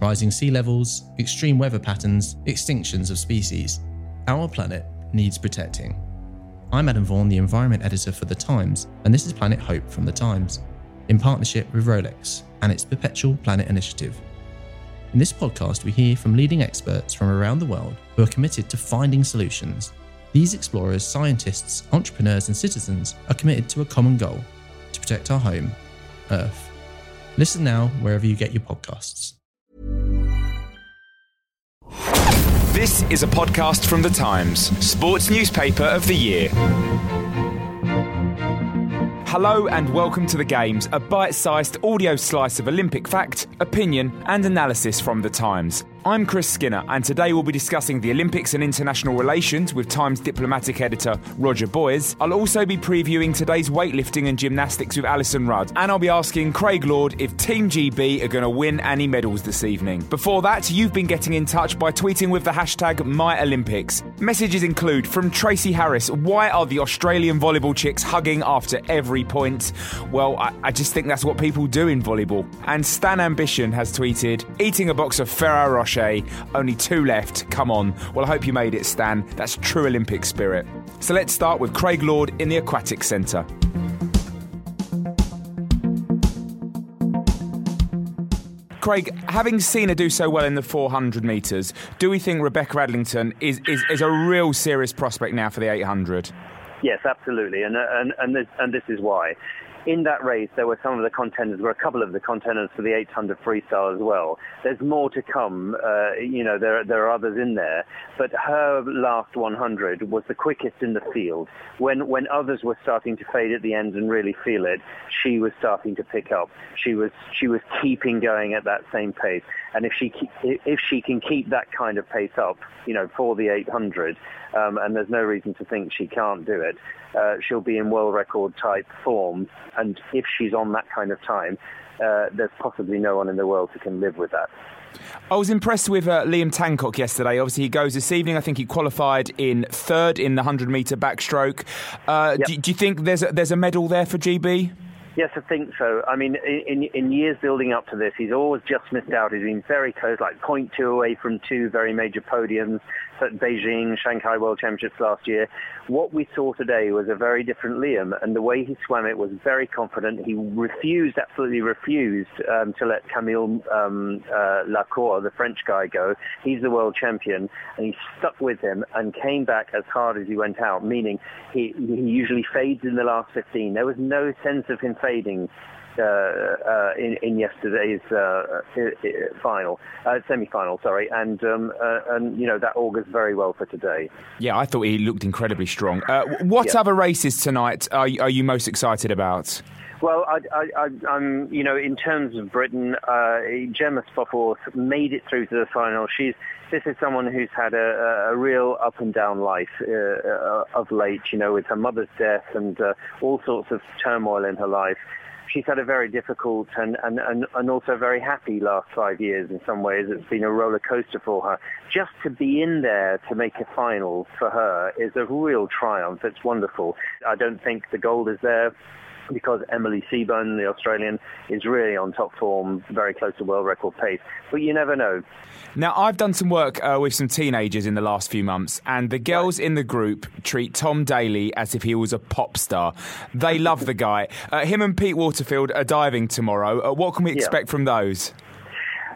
rising sea levels, extreme weather patterns, extinctions of species. Our planet needs protecting. I'm Adam Vaughan, the environment editor for The Times, and this is Planet Hope from The Times, in partnership with Rolex and its Perpetual Planet Initiative. In this podcast, we hear from leading experts from around the world who are committed to finding solutions. These explorers, scientists, entrepreneurs, and citizens are committed to a common goal to protect our home, Earth. Listen now wherever you get your podcasts. This is a podcast from The Times, sports newspaper of the year. Hello and welcome to the Games, a bite sized audio slice of Olympic fact, opinion, and analysis from The Times. I'm Chris Skinner, and today we'll be discussing the Olympics and international relations with Times diplomatic editor Roger Boyes. I'll also be previewing today's weightlifting and gymnastics with Alison Rudd, and I'll be asking Craig Lord if Team GB are going to win any medals this evening. Before that, you've been getting in touch by tweeting with the hashtag MyOlympics. Messages include from Tracy Harris Why are the Australian volleyball chicks hugging after every point? Well, I, I just think that's what people do in volleyball. And Stan Ambition has tweeted Eating a box of Ferrero Rocher only two left. Come on. Well, I hope you made it, Stan. That's true Olympic spirit. So let's start with Craig Lord in the Aquatic Centre. Craig, having seen her do so well in the 400 metres, do we think Rebecca Adlington is, is, is a real serious prospect now for the 800? Yes, absolutely, and uh, and and this, and this is why in that race, there were some of the contenders, were a couple of the contenders for the 800 freestyle as well. There's more to come. Uh, you know, there there are others in there, but her last 100 was the quickest in the field. When when others were starting to fade at the end and really feel it, she was starting to pick up. She was she was keeping going at that same pace. And if she if she can keep that kind of pace up, you know, for the 800, um, and there's no reason to think she can't do it, uh, she'll be in world record type form. And if she's on that kind of time, uh, there's possibly no one in the world who can live with that. I was impressed with uh, Liam Tancock yesterday. Obviously, he goes this evening. I think he qualified in third in the 100 metre backstroke. Uh, yep. do, do, you think there's a, there's a medal there for GB? Yes, I think so. I mean, in, in years building up to this, he's always just missed out. He's been very close, like 0.2 away from two very major podiums Beijing, Shanghai World Championships last year. What we saw today was a very different Liam, and the way he swam it was very confident. He refused, absolutely refused, um, to let Camille um, uh, Lacourt, the French guy, go. He's the world champion, and he stuck with him and came back as hard as he went out, meaning he, he usually fades in the last 15. There was no sense of him fading in, in, yesterday's uh, final, semi-final, sorry, and um, and you know that augurs very well for today. Yeah, I thought he looked incredibly strong. what yeah. other races tonight are, are you most excited about? Well, I, am you know, in terms of Britain, uh, Gemma Spofforth made it through to the final. She's this is someone who's had a, a real up and down life uh, of late, you know, with her mother's death and uh, all sorts of turmoil in her life she's had a very difficult and, and, and, and also very happy last five years in some ways. It's been a roller coaster for her. Just to be in there to make a final for her is a real triumph. It's wonderful. I don't think the gold is there because Emily Seebohm, the Australian, is really on top form, very close to world record pace. But you never know. Now, I've done some work uh, with some teenagers in the last few months, and the girls in the group treat Tom Daley as if he was a pop star. They love the guy. Uh, him and Pete Waterfield are diving tomorrow. Uh, what can we expect yeah. from those?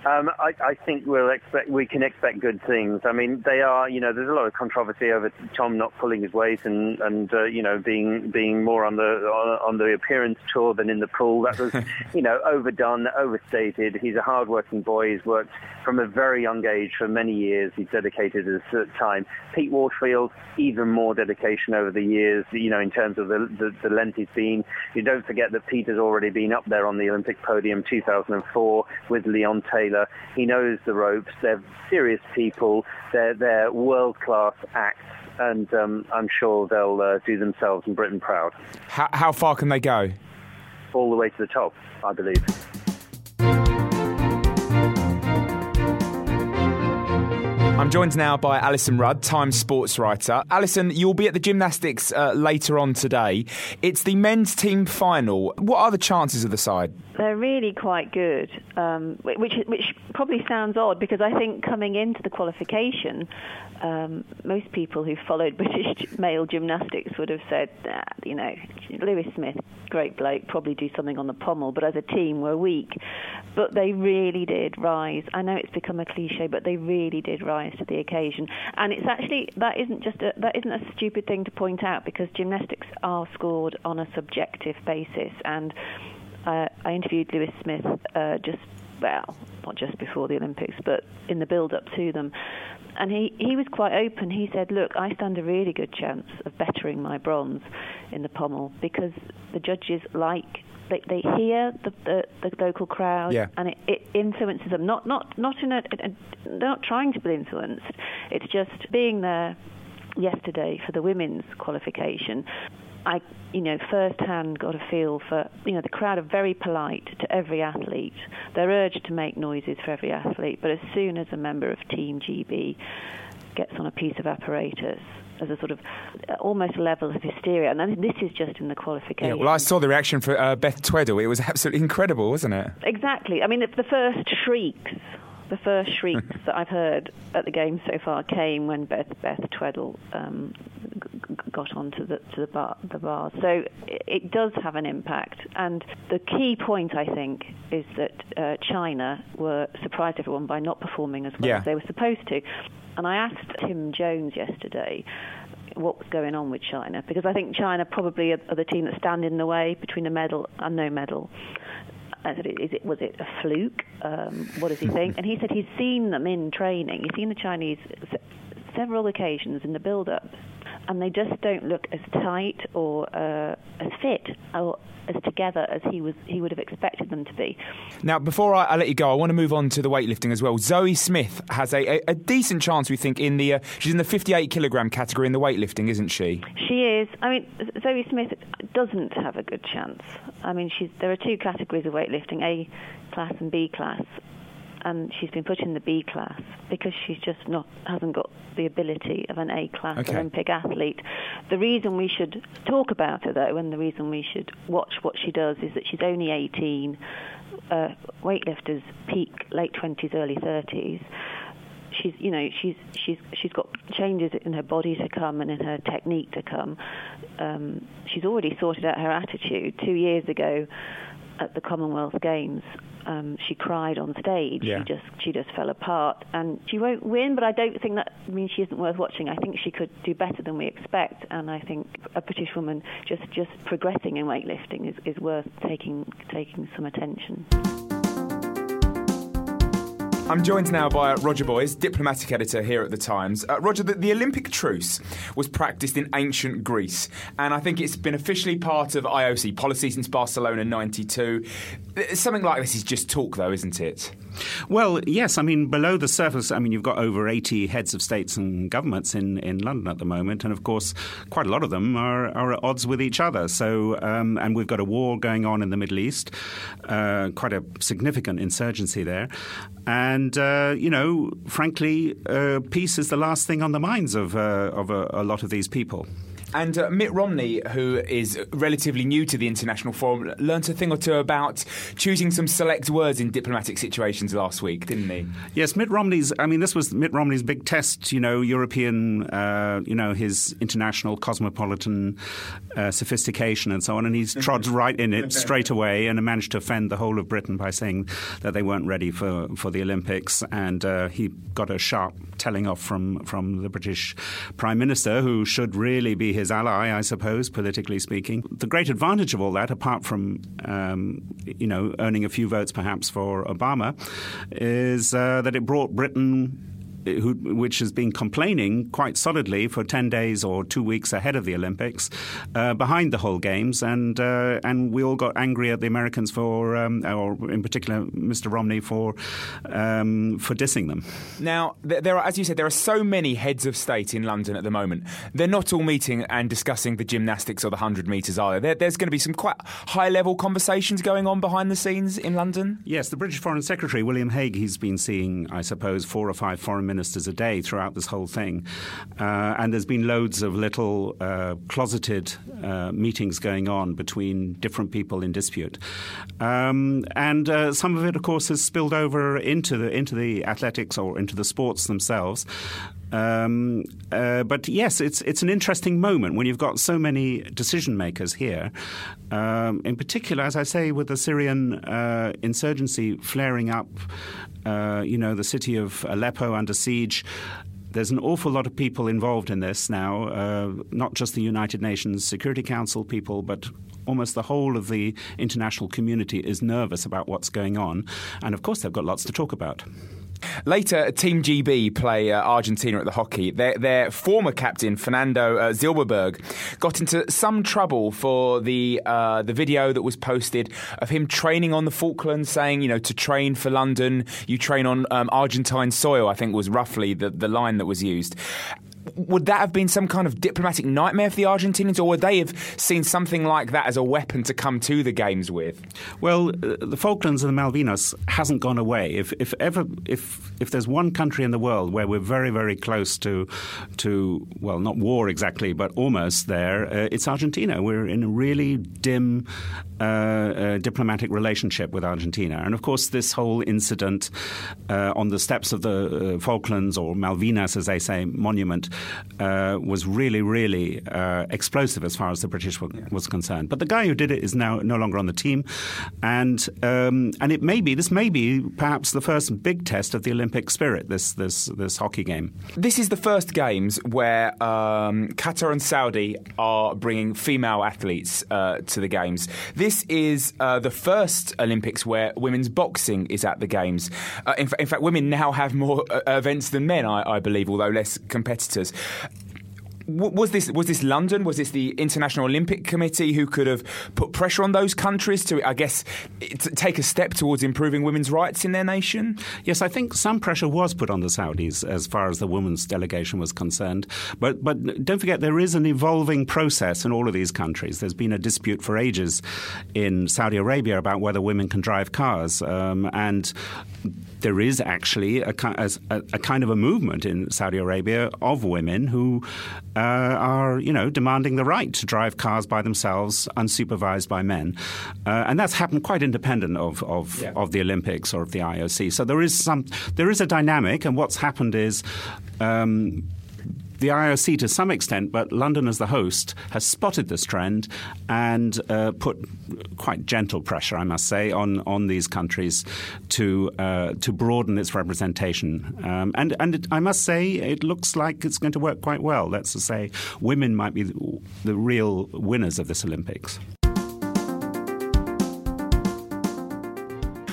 Um, I, I, think we'll expect we can expect good things. I mean, they are. You know, there's a lot of controversy over Tom not pulling his weight and and uh, you know being being more on the on, on, the appearance tour than in the pool. That was you know overdone, overstated. He's a hard-working boy. He's worked from a very young age for many years. He's dedicated his time. Pete Waterfield, even more dedication over the years. You know, in terms of the the, the length he's been. You don't forget that Pete has already been up there on the Olympic podium 2004 with Leon Taylor Taylor. He knows the ropes. They're serious people. They're, they're world-class acts. And um, I'm sure they'll uh, do themselves and Britain proud. How, how far can they go? All the way to the top, I believe. I'm joined now by Alison Rudd, Times sports writer. Alison, you'll be at the gymnastics uh, later on today. It's the men's team final. What are the chances of the side? they're really quite good, um, which which probably sounds odd because I think coming into the qualification, um, most people who followed British male gymnastics would have said, ah, you know, Louis Smith, great bloke, probably do something on the pommel, but as a team we're weak. But they really did rise. I know it's become a cliche, but they really did rise to the occasion. And it's actually that isn't just a, that isn't a stupid thing to point out because gymnastics are scored on a subjective basis and uh, I interviewed Louis Smith uh, just well, not just before the Olympics, but in the build-up to them. And he, he was quite open. He said, "Look, I stand a really good chance of bettering my bronze in the pommel because the judges like they, they hear the, the, the local crowd yeah. and it, it influences them. Not not not in a, a, they're not trying to be influenced. It's just being there yesterday for the women's qualification. I, you know, firsthand got a feel for, you know, the crowd are very polite to every athlete. They're urged to make noises for every athlete, but as soon as a member of Team GB gets on a piece of apparatus, as a sort of uh, almost level of hysteria. And this is just in the qualification. Yeah, well, I saw the reaction for uh, Beth Tweddle. It was absolutely incredible, wasn't it? Exactly. I mean, it's the first shrieks the first shrieks that I've heard at the game so far came when Beth, Beth Tweddle um, g- got onto the to the bar, the bars. So it, it, does have an impact. And the key point, I think, is that uh, China were surprised everyone by not performing as well yeah. as they were supposed to. And I asked Tim Jones yesterday what was going on with China because I think China probably are the team that stand in the way between a medal and no medal. I said, is it, was it a fluke? Um, what does he think? and he said he's seen them in training. He's seen the Chinese several occasions in the build-up, and they just don't look as tight or uh, as fit or as together as he was he would have expected them to be. Now, before I, I let you go, I want to move on to the weightlifting as well. Zoe Smith has a, a, a decent chance, we think, in the uh, she's in the 58 kilogram category in the weightlifting, isn't she? She is. I mean, Zoe Smith doesn't have a good chance. I mean, she's there are two categories of weightlifting: A class and B class and she's been put in the B class because she's just not hasn't got the ability of an A class okay. Olympic athlete. The reason we should talk about her though, and the reason we should watch what she does, is that she's only 18. Uh, weightlifters peak late 20s, early 30s she's you know she's she's she's got changes in her body to come and in her technique to come. Um, she's already sorted out her attitude. Two years ago, at the Commonwealth Games, um, she cried on stage. Yeah. She just she just fell apart, and she won't win. But I don't think that means she isn't worth watching. I think she could do better than we expect, and I think a British woman just just progressing in weightlifting is, is worth taking taking some attention. I'm joined now by Roger Boyes, diplomatic editor here at The Times. Uh, Roger, the, the, Olympic truce was practiced in ancient Greece, and I think it's been officially part of IOC policy since Barcelona 92. Something like this is just talk, though, isn't it? Well, yes. I mean, below the surface, I mean, you've got over 80 heads of states and governments in, in London at the moment. And of course, quite a lot of them are, are at odds with each other. So, um, and we've got a war going on in the Middle East, uh, quite a significant insurgency there. And, uh, you know, frankly, uh, peace is the last thing on the minds of, uh, of a, a lot of these people. And uh, Mitt Romney, who is relatively new to the International Forum, learnt a thing or two about choosing some select words in diplomatic situations last week, didn't he? Yes, Mitt Romney's. I mean, this was Mitt Romney's big test. You know, European. Uh, you know, his international cosmopolitan uh, sophistication and so on, and he's trod right in it straight away and managed to offend the whole of Britain by saying that they weren't ready for, for the Olympics, and uh, he got a sharp telling off from from the British Prime Minister, who should really be his his ally, I suppose, politically speaking. The great advantage of all that, apart from um, you know earning a few votes perhaps for Obama, is uh, that it brought Britain who, which has been complaining quite solidly for 10 days or two weeks ahead of the Olympics, uh, behind the whole Games. And, uh, and we all got angry at the Americans for, um, or in particular Mr. Romney, for, um, for dissing them. Now, there are, as you said, there are so many heads of state in London at the moment. They're not all meeting and discussing the gymnastics or the 100 metres, are there? There's going to be some quite high level conversations going on behind the scenes in London? Yes, the British Foreign Secretary, William Hague, he's been seeing, I suppose, four or five foreign ministers a day throughout this whole thing. Uh, and there's been loads of little uh, closeted uh, meetings going on between different people in dispute. Um, and uh, some of it, of course, has spilled over into the, into the athletics or into the sports themselves. Um, uh, but yes, it's it's an interesting moment when you've got so many decision makers here. Um, in particular, as I say, with the Syrian uh, insurgency flaring up, uh, you know, the city of Aleppo under siege. There's an awful lot of people involved in this now, uh, not just the United Nations Security Council people, but almost the whole of the international community is nervous about what's going on. And of course, they've got lots to talk about. Later, Team GB play uh, Argentina at the hockey. Their, their former captain, Fernando uh, Zylberberg, got into some trouble for the uh, the video that was posted of him training on the Falklands, saying, you know, to train for London, you train on um, Argentine soil, I think was roughly the, the line that was used would that have been some kind of diplomatic nightmare for the Argentinians, or would they have seen something like that as a weapon to come to the games with? Well, uh, the Falklands and the Malvinas hasn't gone away. If, if ever, if if there's one country in the world where we're very, very close to, to well, not war exactly, but almost there, uh, it's Argentina. We're in a really dim uh, uh, diplomatic relationship with Argentina, and of course, this whole incident uh, on the steps of the uh, Falklands or Malvinas, as they say, monument uh, was really, really uh, explosive as far as the British were, was concerned. But the guy who did it is now no longer on the team, and um, and it may be this may be perhaps the first big test of the Olympic spirit. This this this hockey game. This is the first games where um, Qatar and Saudi are bringing female athletes uh, to the games. This is uh, the first Olympics where women's boxing is at the games. Uh, in, fa- in, fact, women now have more uh, events than men, I, I believe, although less was this was this London? Was this the International Olympic Committee who could have put pressure on those countries to, I guess, take a step towards improving women's rights in their nation? Yes, I think some pressure was put on the Saudis as far as the women's delegation was concerned. But but don't forget there is an evolving process in all of these countries. There's been a dispute for ages in Saudi Arabia about whether women can drive cars, um, and there is actually a, a, a, kind of a movement in Saudi Arabia of women who uh, are, you know, demanding the right to drive cars by themselves, unsupervised by men, uh, and that's happened quite independent of of, yeah. of the Olympics or of the IOC. So there is some there is a dynamic, and what's happened is. Um, the IOC to some extent, but London as the host has spotted this trend and uh, put quite gentle pressure, I must say, on, on these countries to uh, to broaden its representation. Um, and and it, I must say, it looks like it's going to work quite well. That's to say, women might be the, the real winners of this Olympics.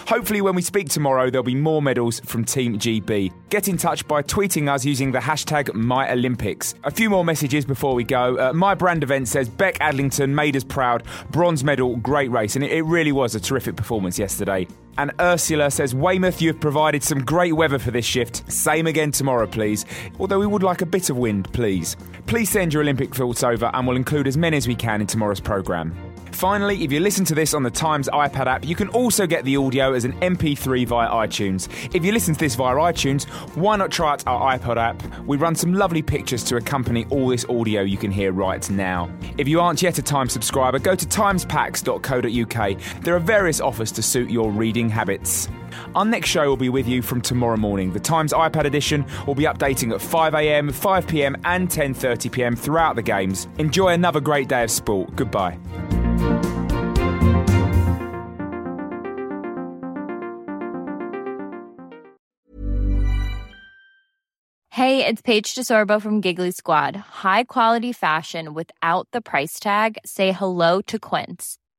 Hopefully, when we speak tomorrow, there'll be more medals from Team GB. Get in touch by tweeting us using the hashtag MyOlympics. A few more messages before we go. Uh, my brand event says Beck Adlington made us proud. Bronze medal, great race. And it, it really was a terrific performance yesterday. And Ursula says, Weymouth, you have provided some great weather for this shift. Same again tomorrow, please. Although we would like a bit of wind, please. Please send your Olympic thoughts over and we'll include as many as we can in tomorrow's programme. Finally, if you listen to this on the Times iPad app, you can also get the audio as an MP3 via iTunes. If you listen to this via iTunes, why not try out our iPod app? We run some lovely pictures to accompany all this audio you can hear right now. If you aren't yet a Times subscriber, go to timespacks.co.uk. There are various offers to suit your reading habits. Our next show will be with you from tomorrow morning. The Times iPad edition will be updating at 5am, 5pm and 10.30pm throughout the games. Enjoy another great day of sport. Goodbye. Hey, it's Paige DeSorbo from Giggly Squad. High quality fashion without the price tag. Say hello to Quince.